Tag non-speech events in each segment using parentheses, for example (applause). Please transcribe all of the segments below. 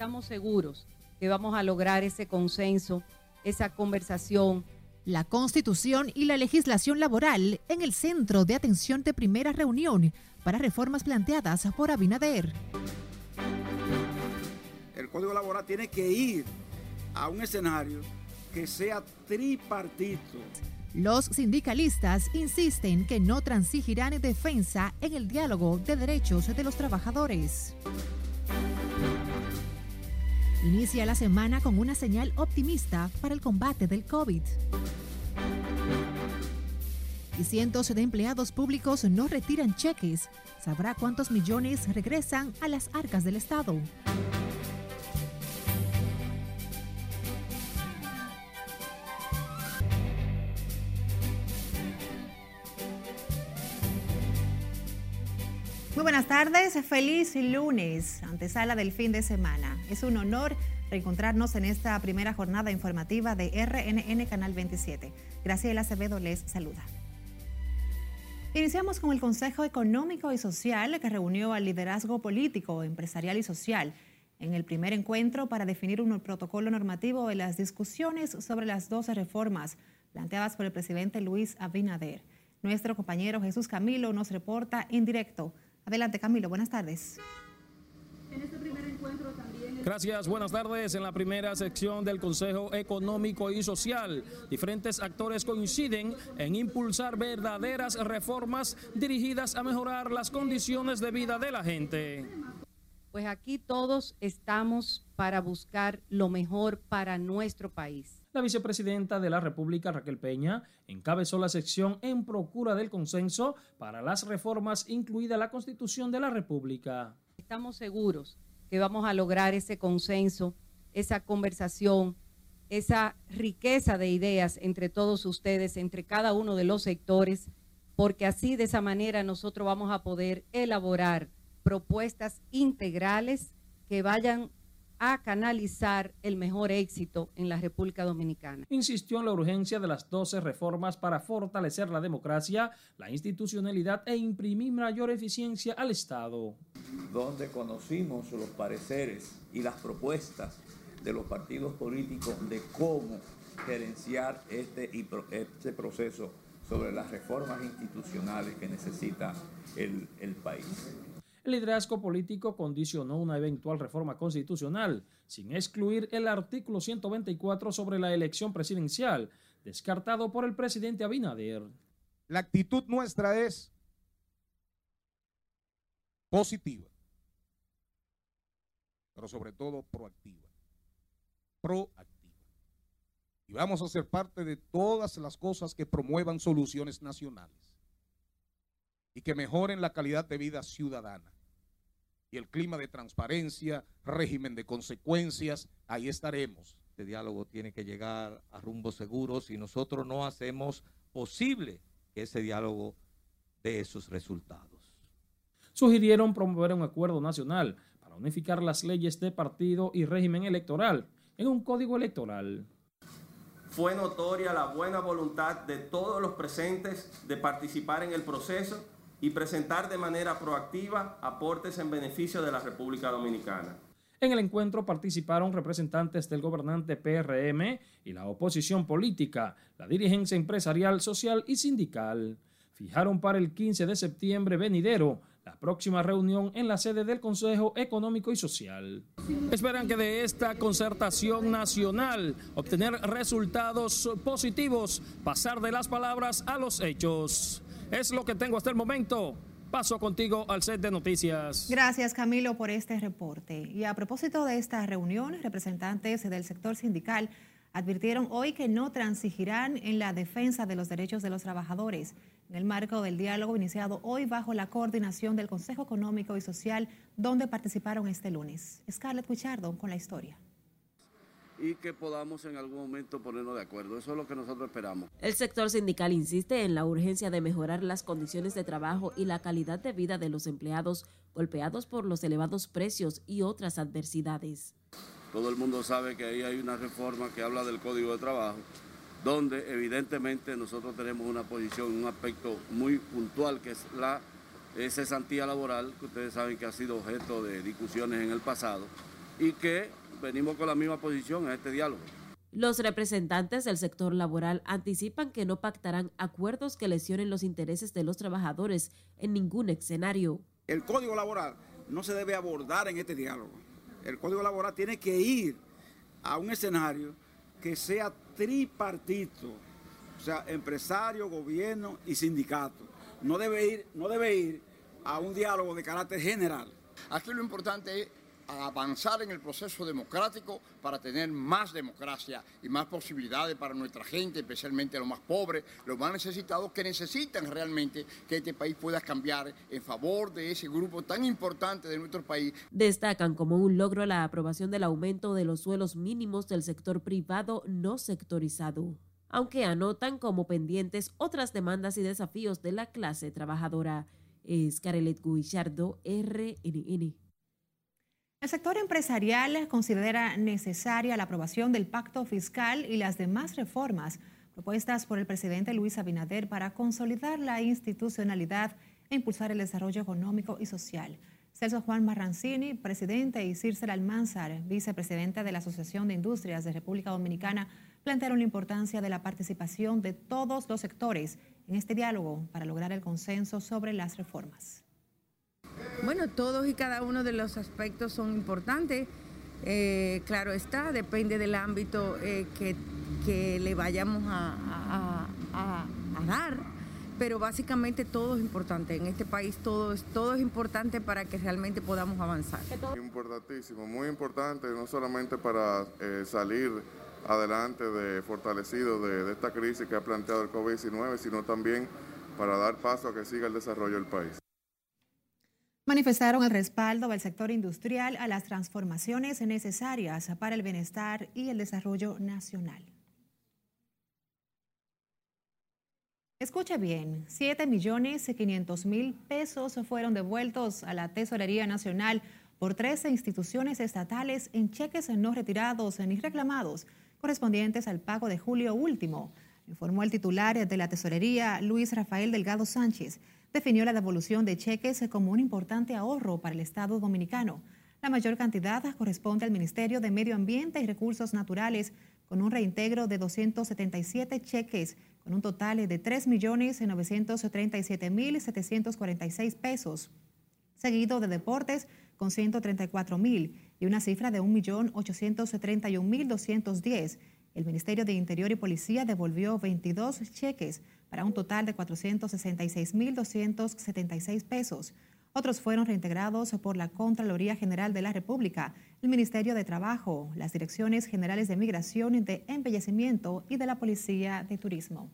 Estamos seguros que vamos a lograr ese consenso, esa conversación. La Constitución y la legislación laboral en el centro de atención de primera reunión para reformas planteadas por Abinader. El Código Laboral tiene que ir a un escenario que sea tripartito. Los sindicalistas insisten que no transigirán en defensa en el diálogo de derechos de los trabajadores. Inicia la semana con una señal optimista para el combate del COVID. Y cientos de empleados públicos no retiran cheques. Sabrá cuántos millones regresan a las arcas del Estado. Muy buenas tardes, feliz lunes, antesala del fin de semana. Es un honor reencontrarnos en esta primera jornada informativa de RNN Canal 27. Graciela Acevedo les saluda. Iniciamos con el Consejo Económico y Social que reunió al liderazgo político, empresarial y social en el primer encuentro para definir un protocolo normativo en las discusiones sobre las 12 reformas planteadas por el presidente Luis Abinader. Nuestro compañero Jesús Camilo nos reporta en directo Adelante, Camilo. Buenas tardes. Este Gracias, buenas tardes. En la primera sección del Consejo Económico y Social, diferentes actores coinciden en impulsar verdaderas reformas dirigidas a mejorar las condiciones de vida de la gente. Pues aquí todos estamos para buscar lo mejor para nuestro país. La vicepresidenta de la República, Raquel Peña, encabezó la sección en procura del consenso para las reformas, incluida la Constitución de la República. Estamos seguros que vamos a lograr ese consenso, esa conversación, esa riqueza de ideas entre todos ustedes, entre cada uno de los sectores, porque así de esa manera nosotros vamos a poder elaborar propuestas integrales que vayan a canalizar el mejor éxito en la República Dominicana. Insistió en la urgencia de las 12 reformas para fortalecer la democracia, la institucionalidad e imprimir mayor eficiencia al Estado. Donde conocimos los pareceres y las propuestas de los partidos políticos de cómo gerenciar este, este proceso sobre las reformas institucionales que necesita el, el país. Liderazgo político condicionó una eventual reforma constitucional, sin excluir el artículo 124 sobre la elección presidencial, descartado por el presidente Abinader. La actitud nuestra es positiva, pero sobre todo proactiva. Proactiva. Y vamos a ser parte de todas las cosas que promuevan soluciones nacionales y que mejoren la calidad de vida ciudadana. Y el clima de transparencia, régimen de consecuencias, ahí estaremos. Este diálogo tiene que llegar a rumbos seguros y nosotros no hacemos posible que ese diálogo dé esos resultados. Sugirieron promover un acuerdo nacional para unificar las leyes de partido y régimen electoral en un código electoral. Fue notoria la buena voluntad de todos los presentes de participar en el proceso y presentar de manera proactiva aportes en beneficio de la República Dominicana. En el encuentro participaron representantes del gobernante PRM y la oposición política, la dirigencia empresarial, social y sindical. Fijaron para el 15 de septiembre venidero la próxima reunión en la sede del Consejo Económico y Social. Esperan que de esta concertación nacional obtener resultados positivos, pasar de las palabras a los hechos. Es lo que tengo hasta el momento. Paso contigo al set de noticias. Gracias Camilo por este reporte. Y a propósito de esta reunión, representantes del sector sindical advirtieron hoy que no transigirán en la defensa de los derechos de los trabajadores en el marco del diálogo iniciado hoy bajo la coordinación del Consejo Económico y Social, donde participaron este lunes. Scarlett Cuchardo con la historia y que podamos en algún momento ponernos de acuerdo. Eso es lo que nosotros esperamos. El sector sindical insiste en la urgencia de mejorar las condiciones de trabajo y la calidad de vida de los empleados golpeados por los elevados precios y otras adversidades. Todo el mundo sabe que ahí hay una reforma que habla del Código de Trabajo, donde evidentemente nosotros tenemos una posición, un aspecto muy puntual, que es la cesantía laboral, que ustedes saben que ha sido objeto de discusiones en el pasado y que venimos con la misma posición en este diálogo. Los representantes del sector laboral anticipan que no pactarán acuerdos que lesionen los intereses de los trabajadores en ningún escenario. El código laboral no se debe abordar en este diálogo. El código laboral tiene que ir a un escenario que sea tripartito, o sea, empresario, gobierno y sindicato. No debe ir, no debe ir a un diálogo de carácter general. Aquí lo importante es avanzar en el proceso democrático para tener más democracia y más posibilidades para nuestra gente, especialmente los más pobres, los más necesitados, que necesitan realmente que este país pueda cambiar en favor de ese grupo tan importante de nuestro país. Destacan como un logro la aprobación del aumento de los suelos mínimos del sector privado no sectorizado aunque anotan como pendientes otras demandas y desafíos de la clase trabajadora. Es Carelet Guillardo, RNN. El sector empresarial considera necesaria la aprobación del pacto fiscal y las demás reformas propuestas por el presidente Luis Abinader para consolidar la institucionalidad e impulsar el desarrollo económico y social. Celso Juan Marrancini, presidente, y Circe Almanzar, vicepresidente de la Asociación de Industrias de República Dominicana, plantearon la importancia de la participación de todos los sectores en este diálogo para lograr el consenso sobre las reformas. Bueno, todos y cada uno de los aspectos son importantes. Eh, claro está, depende del ámbito eh, que, le vayamos a, dar, pero básicamente todo es importante. En este país todo es, todo es importante para que realmente podamos avanzar. Importantísimo, muy importante, no solamente para eh, salir adelante de fortalecido de, de esta crisis que ha planteado el COVID-19, sino también para dar paso a que siga el desarrollo del país manifestaron el respaldo del sector industrial a las transformaciones necesarias para el bienestar y el desarrollo nacional. Escuche bien, 7 millones y 500 mil pesos fueron devueltos a la Tesorería Nacional por 13 instituciones estatales en cheques no retirados ni reclamados correspondientes al pago de julio último, informó el titular de la Tesorería, Luis Rafael Delgado Sánchez definió la devolución de cheques como un importante ahorro para el Estado dominicano. La mayor cantidad corresponde al Ministerio de Medio Ambiente y Recursos Naturales, con un reintegro de 277 cheques, con un total de 3.937.746 pesos, seguido de Deportes con 134.000 y una cifra de 1.831.210. El Ministerio de Interior y Policía devolvió 22 cheques para un total de 466.276 pesos. Otros fueron reintegrados por la Contraloría General de la República, el Ministerio de Trabajo, las Direcciones Generales de Migración de Embellecimiento y de la Policía de Turismo.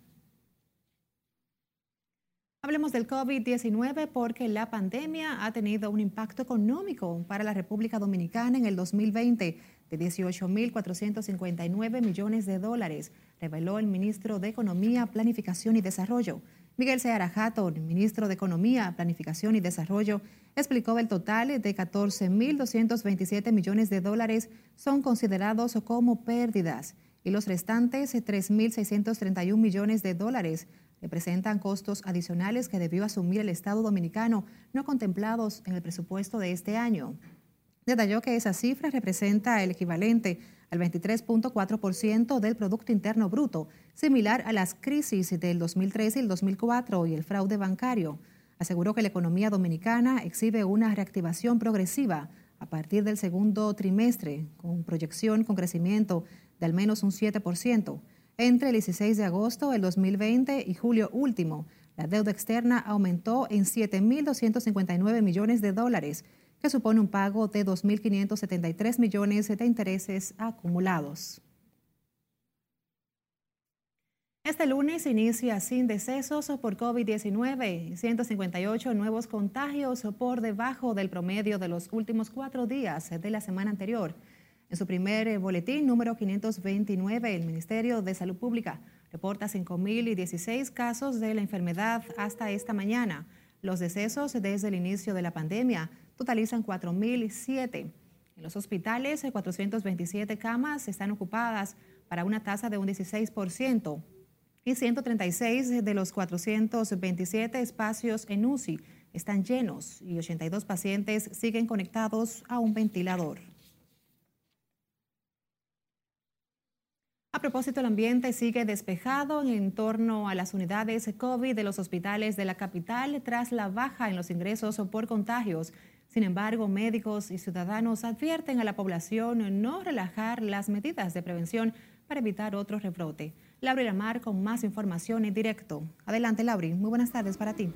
Hablemos del COVID-19 porque la pandemia ha tenido un impacto económico para la República Dominicana en el 2020 de 18.459 millones de dólares, reveló el ministro de Economía, Planificación y Desarrollo. Miguel Seara Hatton, ministro de Economía, Planificación y Desarrollo, explicó el total de 14.227 millones de dólares son considerados como pérdidas y los restantes 3.631 millones de dólares representan costos adicionales que debió asumir el Estado dominicano no contemplados en el presupuesto de este año. Detalló que esa cifra representa el equivalente al 23.4% del Producto Interno Bruto, similar a las crisis del 2013 y el 2004 y el fraude bancario. Aseguró que la economía dominicana exhibe una reactivación progresiva a partir del segundo trimestre, con proyección con crecimiento de al menos un 7%. Entre el 16 de agosto del 2020 y julio último, la deuda externa aumentó en 7.259 millones de dólares, que supone un pago de 2.573 millones de intereses acumulados. Este lunes inicia sin decesos por COVID-19, 158 nuevos contagios por debajo del promedio de los últimos cuatro días de la semana anterior. En su primer eh, boletín número 529, el Ministerio de Salud Pública reporta 5.016 casos de la enfermedad hasta esta mañana. Los decesos desde el inicio de la pandemia totalizan 4.007. En los hospitales, eh, 427 camas están ocupadas para una tasa de un 16% y 136 de los 427 espacios en UCI están llenos y 82 pacientes siguen conectados a un ventilador. A propósito, el ambiente sigue despejado en torno a las unidades COVID de los hospitales de la capital tras la baja en los ingresos por contagios sin embargo, médicos y ciudadanos advierten a la población no relajar las medidas de prevención para evitar otro rebrote. Laura Lamar con más información en directo. Adelante, Lauri. Muy buenas tardes para ti.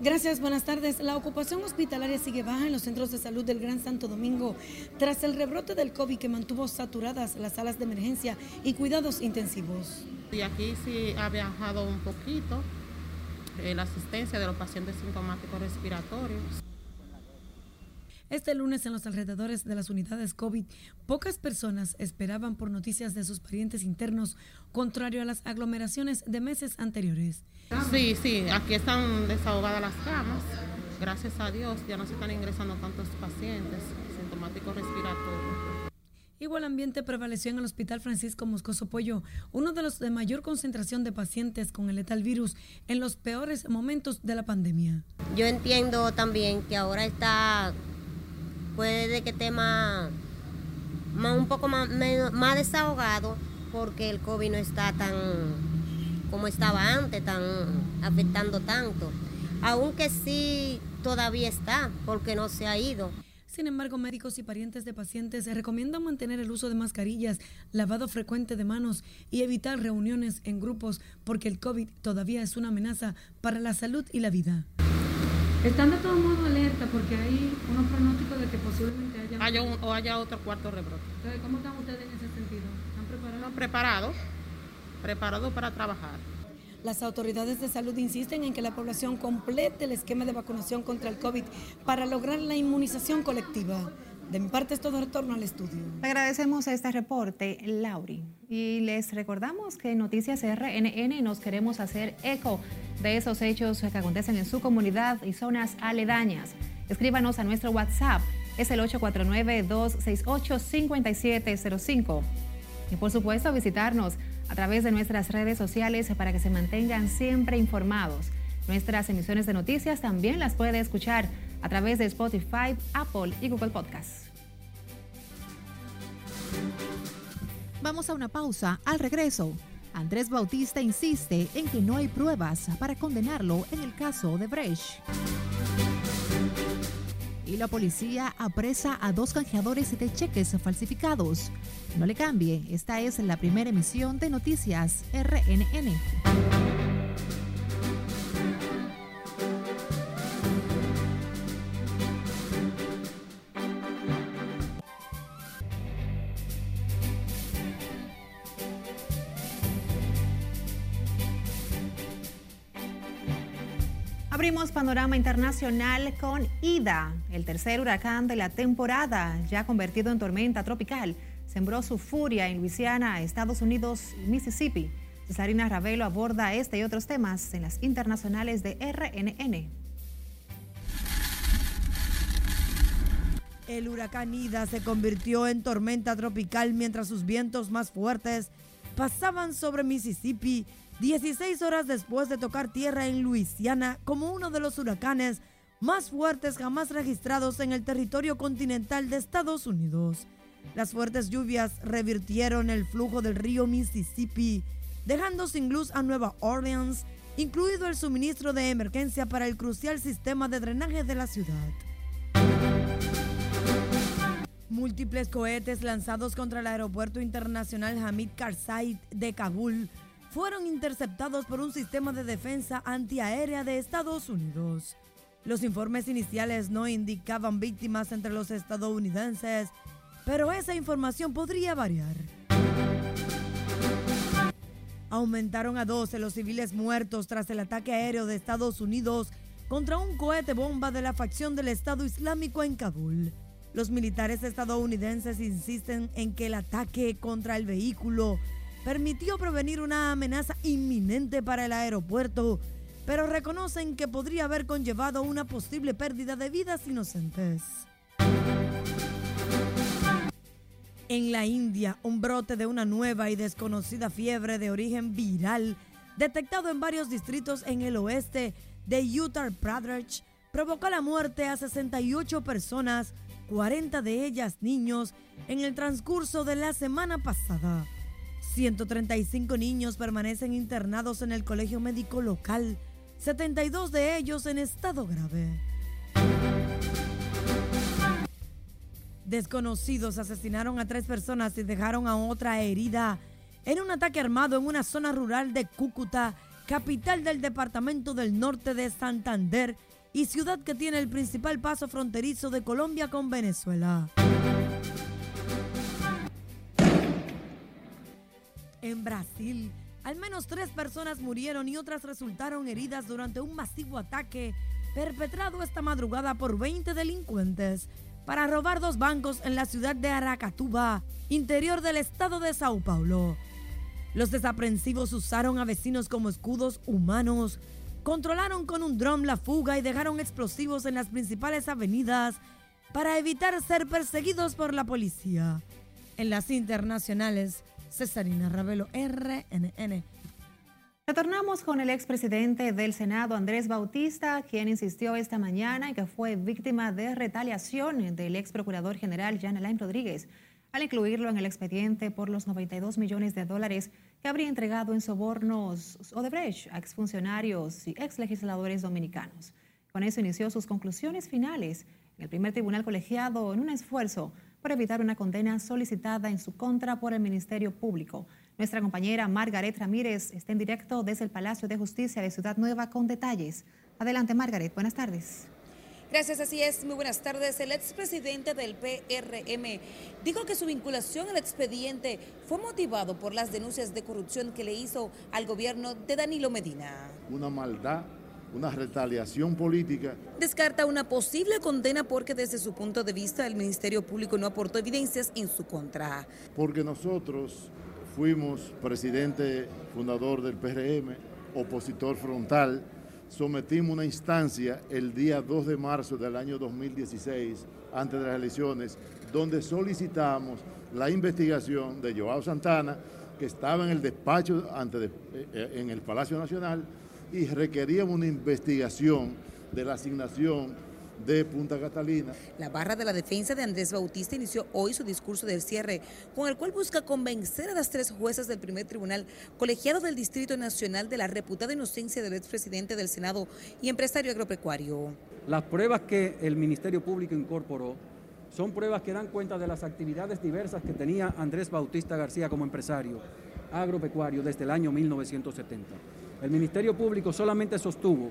Gracias, buenas tardes. La ocupación hospitalaria sigue baja en los centros de salud del Gran Santo Domingo tras el rebrote del COVID que mantuvo saturadas las salas de emergencia y cuidados intensivos. Y aquí sí ha bajado un poquito eh, la asistencia de los pacientes sintomáticos respiratorios. Este lunes en los alrededores de las unidades COVID, pocas personas esperaban por noticias de sus parientes internos, contrario a las aglomeraciones de meses anteriores. Sí, sí, aquí están desahogadas las camas. Gracias a Dios ya no se están ingresando tantos pacientes sintomáticos respiratorios. Igual ambiente prevaleció en el Hospital Francisco Moscoso Pollo, uno de los de mayor concentración de pacientes con el letal virus en los peores momentos de la pandemia. Yo entiendo también que ahora está puede que esté más, un poco más, más desahogado porque el COVID no está tan como estaba antes, tan afectando tanto. Aunque sí todavía está, porque no se ha ido. Sin embargo, médicos y parientes de pacientes recomiendan mantener el uso de mascarillas, lavado frecuente de manos y evitar reuniones en grupos porque el COVID todavía es una amenaza para la salud y la vida. Están de todo modo alerta porque hay unos pronósticos de que posiblemente haya, o haya otro cuarto rebrote. Entonces, ¿cómo están ustedes en ese sentido? ¿Están preparados? Preparados, preparados para trabajar. Las autoridades de salud insisten en que la población complete el esquema de vacunación contra el COVID para lograr la inmunización colectiva. De mi parte es todo retorno al estudio. Agradecemos este reporte, Lauri. Y les recordamos que en Noticias RNN nos queremos hacer eco de esos hechos que acontecen en su comunidad y zonas aledañas. Escríbanos a nuestro WhatsApp, es el 849-268-5705. Y por supuesto visitarnos a través de nuestras redes sociales para que se mantengan siempre informados. Nuestras emisiones de noticias también las puede escuchar a través de Spotify, Apple y Google Podcasts. Vamos a una pausa. Al regreso, Andrés Bautista insiste en que no hay pruebas para condenarlo en el caso de Brecht. Y la policía apresa a dos canjeadores de cheques falsificados. No le cambie, esta es la primera emisión de Noticias RNN. Panorama internacional con Ida, el tercer huracán de la temporada, ya convertido en tormenta tropical. Sembró su furia en Luisiana, Estados Unidos y Mississippi. Cesarina Ravelo aborda este y otros temas en las internacionales de RNN. El huracán Ida se convirtió en tormenta tropical mientras sus vientos más fuertes pasaban sobre Mississippi 16 horas después de tocar tierra en Luisiana como uno de los huracanes más fuertes jamás registrados en el territorio continental de Estados Unidos. Las fuertes lluvias revirtieron el flujo del río Mississippi, dejando sin luz a Nueva Orleans, incluido el suministro de emergencia para el crucial sistema de drenaje de la ciudad. Múltiples cohetes lanzados contra el aeropuerto internacional Hamid Karzai de Kabul fueron interceptados por un sistema de defensa antiaérea de Estados Unidos. Los informes iniciales no indicaban víctimas entre los estadounidenses, pero esa información podría variar. Aumentaron a 12 los civiles muertos tras el ataque aéreo de Estados Unidos contra un cohete bomba de la facción del Estado Islámico en Kabul. Los militares estadounidenses insisten en que el ataque contra el vehículo permitió prevenir una amenaza inminente para el aeropuerto, pero reconocen que podría haber conllevado una posible pérdida de vidas inocentes. En la India, un brote de una nueva y desconocida fiebre de origen viral, detectado en varios distritos en el oeste de Uttar Pradesh, provocó la muerte a 68 personas, 40 de ellas niños, en el transcurso de la semana pasada. 135 niños permanecen internados en el colegio médico local, 72 de ellos en estado grave. Desconocidos asesinaron a tres personas y dejaron a otra herida en un ataque armado en una zona rural de Cúcuta, capital del departamento del norte de Santander y ciudad que tiene el principal paso fronterizo de Colombia con Venezuela. En Brasil, al menos tres personas murieron y otras resultaron heridas durante un masivo ataque perpetrado esta madrugada por 20 delincuentes para robar dos bancos en la ciudad de Aracatuba, interior del estado de Sao Paulo. Los desaprensivos usaron a vecinos como escudos humanos, controlaron con un dron la fuga y dejaron explosivos en las principales avenidas para evitar ser perseguidos por la policía. En las internacionales, Cesarina Ravelo, RNN. Retornamos con el expresidente del Senado, Andrés Bautista, quien insistió esta mañana en que fue víctima de retaliación del ex procurador general Jan Alain Rodríguez al incluirlo en el expediente por los 92 millones de dólares que habría entregado en sobornos Odebrecht a exfuncionarios y exlegisladores dominicanos. Con eso inició sus conclusiones finales en el primer tribunal colegiado en un esfuerzo por evitar una condena solicitada en su contra por el Ministerio Público. Nuestra compañera Margaret Ramírez está en directo desde el Palacio de Justicia de Ciudad Nueva con detalles. Adelante, Margaret. Buenas tardes. Gracias, así es. Muy buenas tardes. El expresidente del PRM dijo que su vinculación al expediente fue motivado por las denuncias de corrupción que le hizo al gobierno de Danilo Medina. Una maldad una retaliación política. Descarta una posible condena porque desde su punto de vista el Ministerio Público no aportó evidencias en su contra. Porque nosotros fuimos presidente fundador del PRM, opositor frontal, sometimos una instancia el día 2 de marzo del año 2016, antes de las elecciones, donde solicitamos la investigación de Joao Santana, que estaba en el despacho ante eh, eh, en el Palacio Nacional, y requeríamos una investigación de la asignación de Punta Catalina. La barra de la defensa de Andrés Bautista inició hoy su discurso del cierre, con el cual busca convencer a las tres juezas del primer tribunal colegiado del Distrito Nacional de la reputada inocencia del expresidente del Senado y empresario agropecuario. Las pruebas que el Ministerio Público incorporó son pruebas que dan cuenta de las actividades diversas que tenía Andrés Bautista García como empresario agropecuario desde el año 1970. El Ministerio Público solamente sostuvo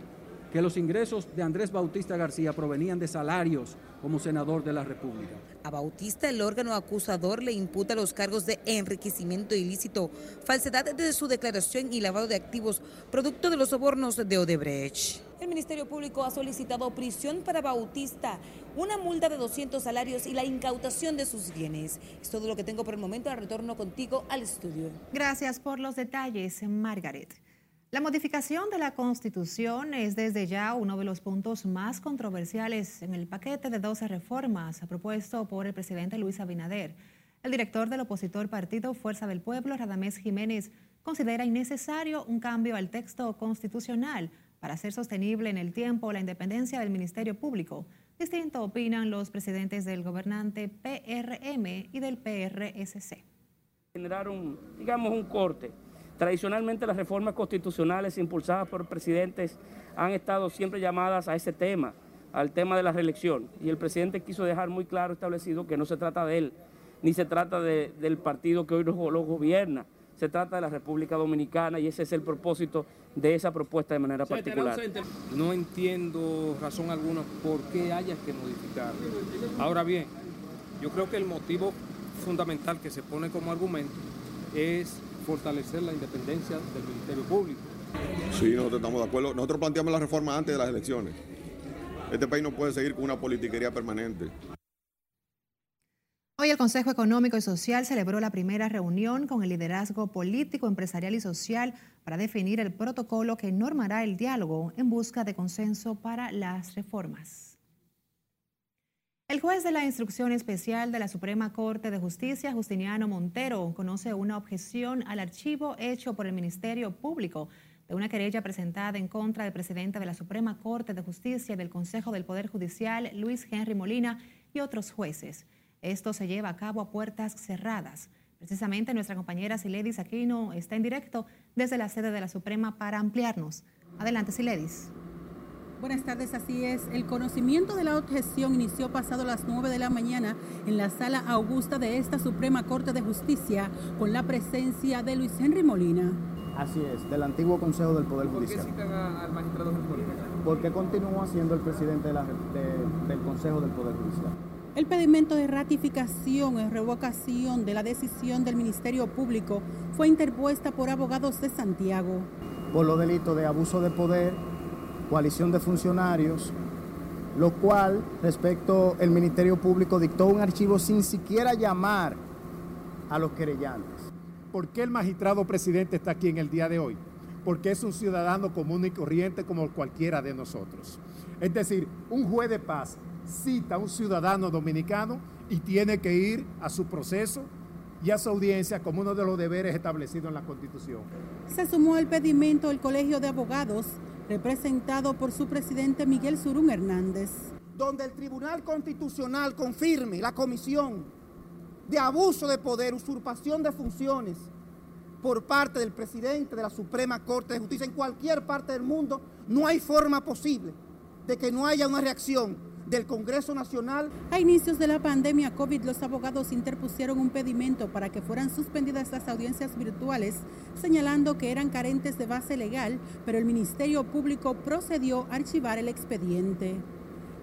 que los ingresos de Andrés Bautista García provenían de salarios como senador de la República. A Bautista el órgano acusador le imputa los cargos de enriquecimiento ilícito, falsedad de su declaración y lavado de activos producto de los sobornos de Odebrecht. El Ministerio Público ha solicitado prisión para Bautista, una multa de 200 salarios y la incautación de sus bienes. Es todo lo que tengo por el momento. Retorno contigo al estudio. Gracias por los detalles, Margaret. La modificación de la Constitución es desde ya uno de los puntos más controversiales en el paquete de 12 reformas propuesto por el presidente Luis Abinader. El director del opositor partido Fuerza del Pueblo, Radamés Jiménez, considera innecesario un cambio al texto constitucional para hacer sostenible en el tiempo la independencia del Ministerio Público. Distinto opinan los presidentes del gobernante PRM y del PRSC. Generar un, digamos, un corte Tradicionalmente las reformas constitucionales impulsadas por presidentes han estado siempre llamadas a ese tema, al tema de la reelección. Y el presidente quiso dejar muy claro establecido que no se trata de él, ni se trata del partido que hoy lo, gobierna, se trata de la República Dominicana y ese es el propósito de esa propuesta de manera particular. No entiendo razón alguna por qué haya que modificarlo. Ahora bien, yo creo que el motivo fundamental que se pone como argumento es fortalecer la independencia del Ministerio Público. Sí, nosotros estamos de acuerdo. Nosotros planteamos la reforma antes de las elecciones. Este país no puede seguir con una politiquería permanente. Hoy el Consejo Económico y Social celebró la primera reunión con el liderazgo político, empresarial y social para definir el protocolo que normará el diálogo en busca de consenso para las reformas. El juez de la instrucción especial de la Suprema Corte de Justicia, Justiniano Montero, conoce una objeción al archivo hecho por el Ministerio Público de una querella presentada en contra del presidente de la Suprema Corte de Justicia y del Consejo del Poder Judicial, Luis Henry Molina, y otros jueces. Esto se lleva a cabo a puertas cerradas. Precisamente nuestra compañera Siledis Aquino está en directo desde la sede de la Suprema para ampliarnos. Adelante, Siledis. Buenas tardes, así es. El conocimiento de la objeción inició pasado las 9 de la mañana en la sala Augusta de esta Suprema Corte de Justicia con la presencia de Luis Henry Molina. Así es, del antiguo Consejo del Poder Judicial. ¿Por qué citan al magistrado Molina? Porque continúa siendo el presidente de la, de, del Consejo del Poder Judicial. El pedimento de ratificación en revocación de la decisión del Ministerio Público fue interpuesta por abogados de Santiago. Por los delitos de abuso de poder, coalición de funcionarios, lo cual respecto el Ministerio Público dictó un archivo sin siquiera llamar a los querellantes. ¿Por qué el magistrado presidente está aquí en el día de hoy? Porque es un ciudadano común y corriente como cualquiera de nosotros. Es decir, un juez de paz cita a un ciudadano dominicano y tiene que ir a su proceso y a su audiencia como uno de los deberes establecidos en la Constitución. Se sumó al pedimento el Colegio de Abogados, representado por su presidente Miguel Surún Hernández. Donde el Tribunal Constitucional confirme la comisión de abuso de poder, usurpación de funciones por parte del presidente de la Suprema Corte de Justicia en cualquier parte del mundo, no hay forma posible de que no haya una reacción del Congreso Nacional. A inicios de la pandemia COVID, los abogados interpusieron un pedimento para que fueran suspendidas las audiencias virtuales, señalando que eran carentes de base legal, pero el Ministerio Público procedió a archivar el expediente.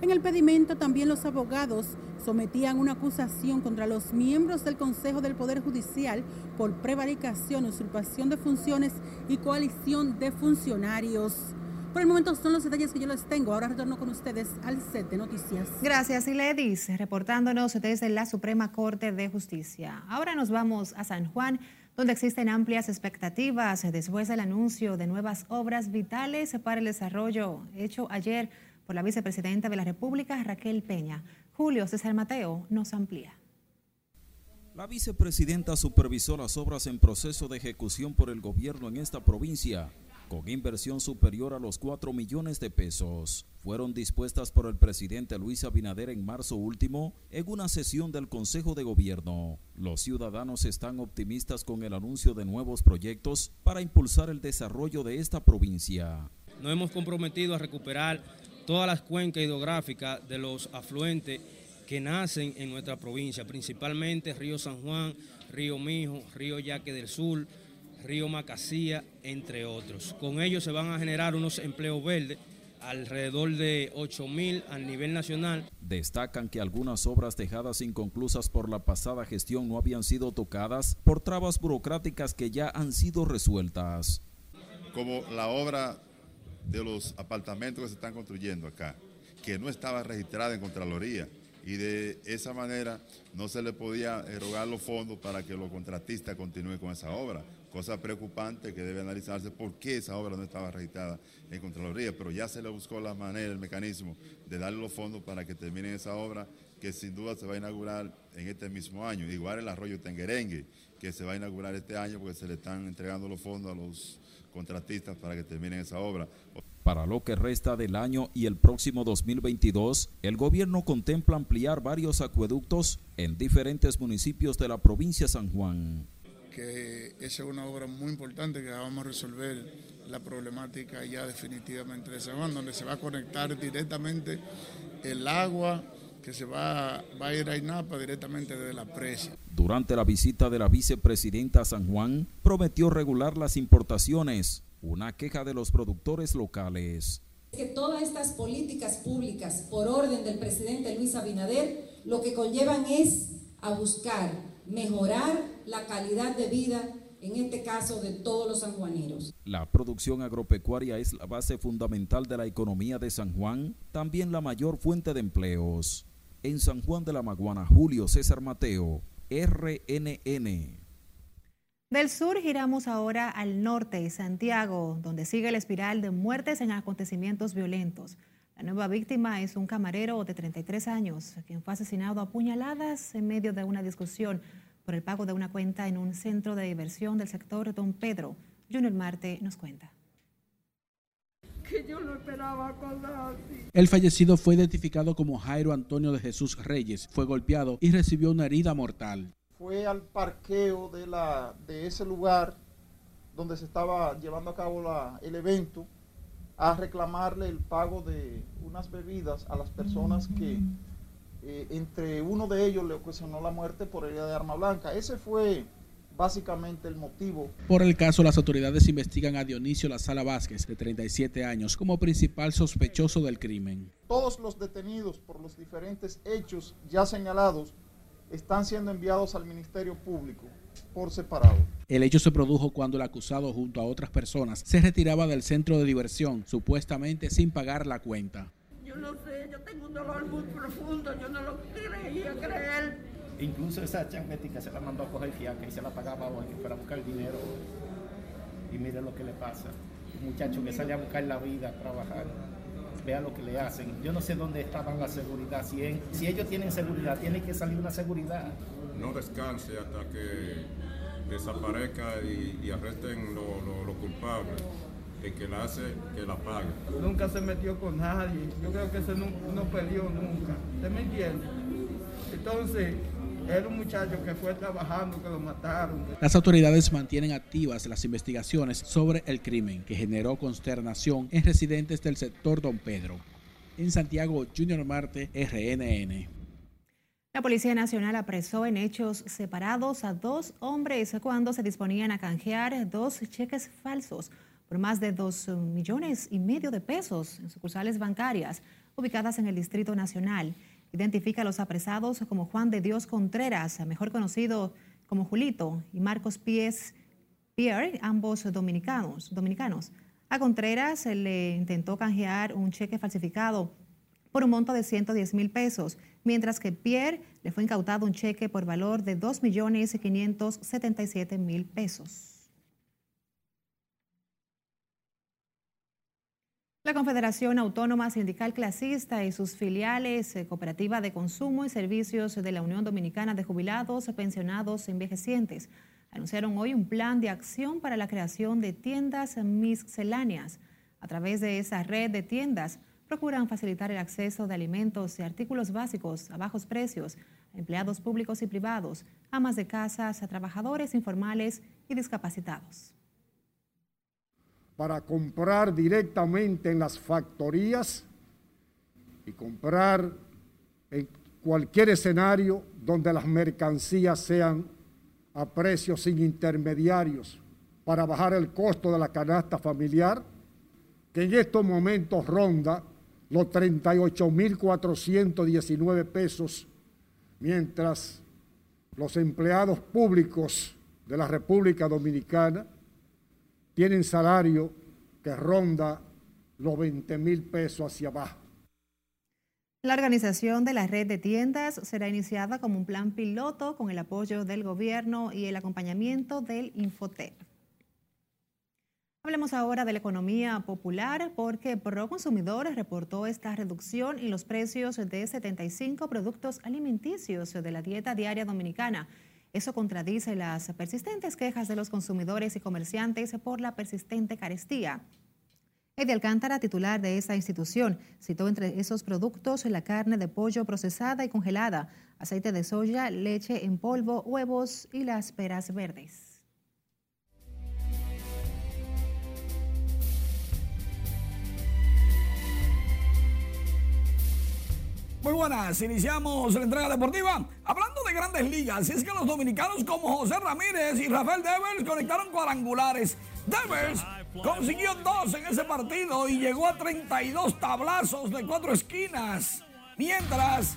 En el pedimento también los abogados sometían una acusación contra los miembros del Consejo del Poder Judicial por prevaricación, usurpación de funciones y coalición de funcionarios. Por el momento son los detalles que yo les tengo. Ahora retorno con ustedes al set de noticias. Gracias, Iledis, reportándonos desde la Suprema Corte de Justicia. Ahora nos vamos a San Juan, donde existen amplias expectativas después del anuncio de nuevas obras vitales para el desarrollo hecho ayer por la vicepresidenta de la República, Raquel Peña. Julio César Mateo nos amplía. La vicepresidenta supervisó las obras en proceso de ejecución por el gobierno en esta provincia con inversión superior a los 4 millones de pesos. Fueron dispuestas por el presidente Luis Abinader en marzo último en una sesión del Consejo de Gobierno. Los ciudadanos están optimistas con el anuncio de nuevos proyectos para impulsar el desarrollo de esta provincia. Nos hemos comprometido a recuperar todas las cuencas hidrográficas de los afluentes que nacen en nuestra provincia, principalmente Río San Juan, Río Mijo, Río Yaque del Sur, Río Macasía, entre otros. Con ellos se van a generar unos empleos verdes alrededor de 8 mil a nivel nacional. Destacan que algunas obras dejadas inconclusas por la pasada gestión no habían sido tocadas por trabas burocráticas que ya han sido resueltas. Como la obra de los apartamentos que se están construyendo acá, que no estaba registrada en Contraloría y de esa manera no se le podía erogar los fondos para que los contratistas continúen con esa obra cosa preocupante que debe analizarse por qué esa obra no estaba registrada en Contraloría, pero ya se le buscó la manera, el mecanismo de darle los fondos para que terminen esa obra que sin duda se va a inaugurar en este mismo año. Igual el arroyo Tenguerengue, que se va a inaugurar este año porque se le están entregando los fondos a los contratistas para que terminen esa obra. Para lo que resta del año y el próximo 2022, el gobierno contempla ampliar varios acueductos en diferentes municipios de la provincia de San Juan que esa es una obra muy importante que vamos a resolver la problemática ya definitivamente de San Juan, donde se va a conectar directamente el agua que se va, va a ir a INAPA directamente desde la presa. Durante la visita de la vicepresidenta a San Juan, prometió regular las importaciones, una queja de los productores locales. Que todas estas políticas públicas, por orden del presidente Luis Abinader, lo que conllevan es a buscar mejorar la calidad de vida, en este caso de todos los sanjuaneros. La producción agropecuaria es la base fundamental de la economía de San Juan, también la mayor fuente de empleos. En San Juan de la Maguana, Julio César Mateo, RNN. Del sur giramos ahora al norte, Santiago, donde sigue la espiral de muertes en acontecimientos violentos. La nueva víctima es un camarero de 33 años, quien fue asesinado a puñaladas en medio de una discusión por el pago de una cuenta en un centro de diversión del sector Don Pedro. Junior Marte nos cuenta. Que yo no esperaba cosas así. El fallecido fue identificado como Jairo Antonio de Jesús Reyes. Fue golpeado y recibió una herida mortal fue al parqueo de, la, de ese lugar donde se estaba llevando a cabo la, el evento a reclamarle el pago de unas bebidas a las personas que eh, entre uno de ellos le ocasionó la muerte por herida de arma blanca. Ese fue básicamente el motivo. Por el caso, las autoridades investigan a Dionisio La Sala Vázquez, de 37 años, como principal sospechoso del crimen. Todos los detenidos por los diferentes hechos ya señalados están siendo enviados al Ministerio Público por separado. El hecho se produjo cuando el acusado junto a otras personas se retiraba del centro de diversión, supuestamente sin pagar la cuenta. Yo no sé, yo tengo un dolor muy profundo, yo no lo creía creer. Incluso esa chancletica se la mandó a coger fiaca y se la pagaba hoy para buscar dinero. Y mire lo que le pasa. Un muchacho que sale a buscar la vida, a trabajar. Vea lo que le hacen. Yo no sé dónde estaban la seguridad. Si, en, si ellos tienen seguridad, tiene que salir una seguridad. No descanse hasta que desaparezca y, y arresten los lo, lo culpables. El que la hace, que la pague. Nunca se metió con nadie. Yo creo que ese no, no peleó nunca. ¿Usted me entiende? Entonces, era un muchacho que fue trabajando, que lo mataron. Las autoridades mantienen activas las investigaciones sobre el crimen que generó consternación en residentes del sector Don Pedro. En Santiago, Junior Marte, RNN. La Policía Nacional apresó en hechos separados a dos hombres cuando se disponían a canjear dos cheques falsos por más de dos millones y medio de pesos en sucursales bancarias ubicadas en el Distrito Nacional. Identifica a los apresados como Juan de Dios Contreras, mejor conocido como Julito, y Marcos Pies Pierre, ambos dominicanos. A Contreras se le intentó canjear un cheque falsificado por un monto de 110 mil pesos, mientras que Pierre le fue incautado un cheque por valor de 2 millones 577 mil pesos. La Confederación Autónoma Sindical Clasista y sus filiales eh, Cooperativa de Consumo y Servicios de la Unión Dominicana de Jubilados, Pensionados e Envejecientes anunciaron hoy un plan de acción para la creación de tiendas misceláneas. A través de esa red de tiendas procuran facilitar el acceso de alimentos y artículos básicos a bajos precios a empleados públicos y privados, amas de casas, a trabajadores informales y discapacitados para comprar directamente en las factorías y comprar en cualquier escenario donde las mercancías sean a precios sin intermediarios para bajar el costo de la canasta familiar, que en estos momentos ronda los 38.419 pesos, mientras los empleados públicos de la República Dominicana tienen salario que ronda los 20 mil pesos hacia abajo. La organización de la red de tiendas será iniciada como un plan piloto con el apoyo del gobierno y el acompañamiento del Infotep. Hablemos ahora de la economía popular porque ProConsumidores reportó esta reducción en los precios de 75 productos alimenticios de la dieta diaria dominicana eso contradice las persistentes quejas de los consumidores y comerciantes por la persistente carestía. Eddie Alcántara, titular de esa institución, citó entre esos productos la carne de pollo procesada y congelada, aceite de soya, leche en polvo, huevos y las peras verdes. Muy buenas, iniciamos la entrega deportiva hablando de grandes ligas. Y es que los dominicanos como José Ramírez y Rafael Devers conectaron cuadrangulares. Devers consiguió dos en ese partido y llegó a 32 tablazos de cuatro esquinas. Mientras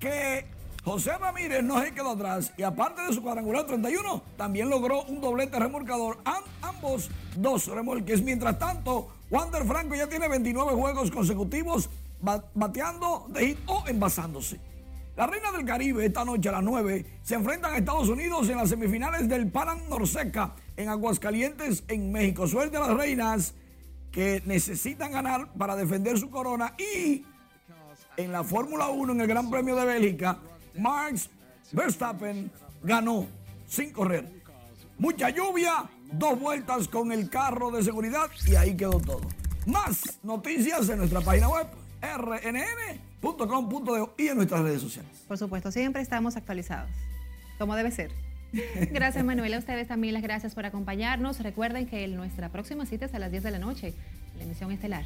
que José Ramírez no se quedó atrás y aparte de su cuadrangular 31, también logró un doblete remolcador. ambos dos remolques. Mientras tanto, Wander Franco ya tiene 29 juegos consecutivos bateando de o envasándose. La Reina del Caribe esta noche a las 9 se enfrentan a Estados Unidos en las semifinales del Panam Norseca en Aguascalientes, en México. Suerte a las reinas que necesitan ganar para defender su corona y en la Fórmula 1 en el Gran Premio de Bélgica, Max Verstappen ganó sin correr. Mucha lluvia, dos vueltas con el carro de seguridad y ahí quedó todo. Más noticias en nuestra página web rnn.com.de y en nuestras redes sociales. Por supuesto, siempre estamos actualizados. Como debe ser. (laughs) Gracias, Manuel. A ustedes también las gracias por acompañarnos. Recuerden que nuestra próxima cita es a las 10 de la noche, la emisión estelar.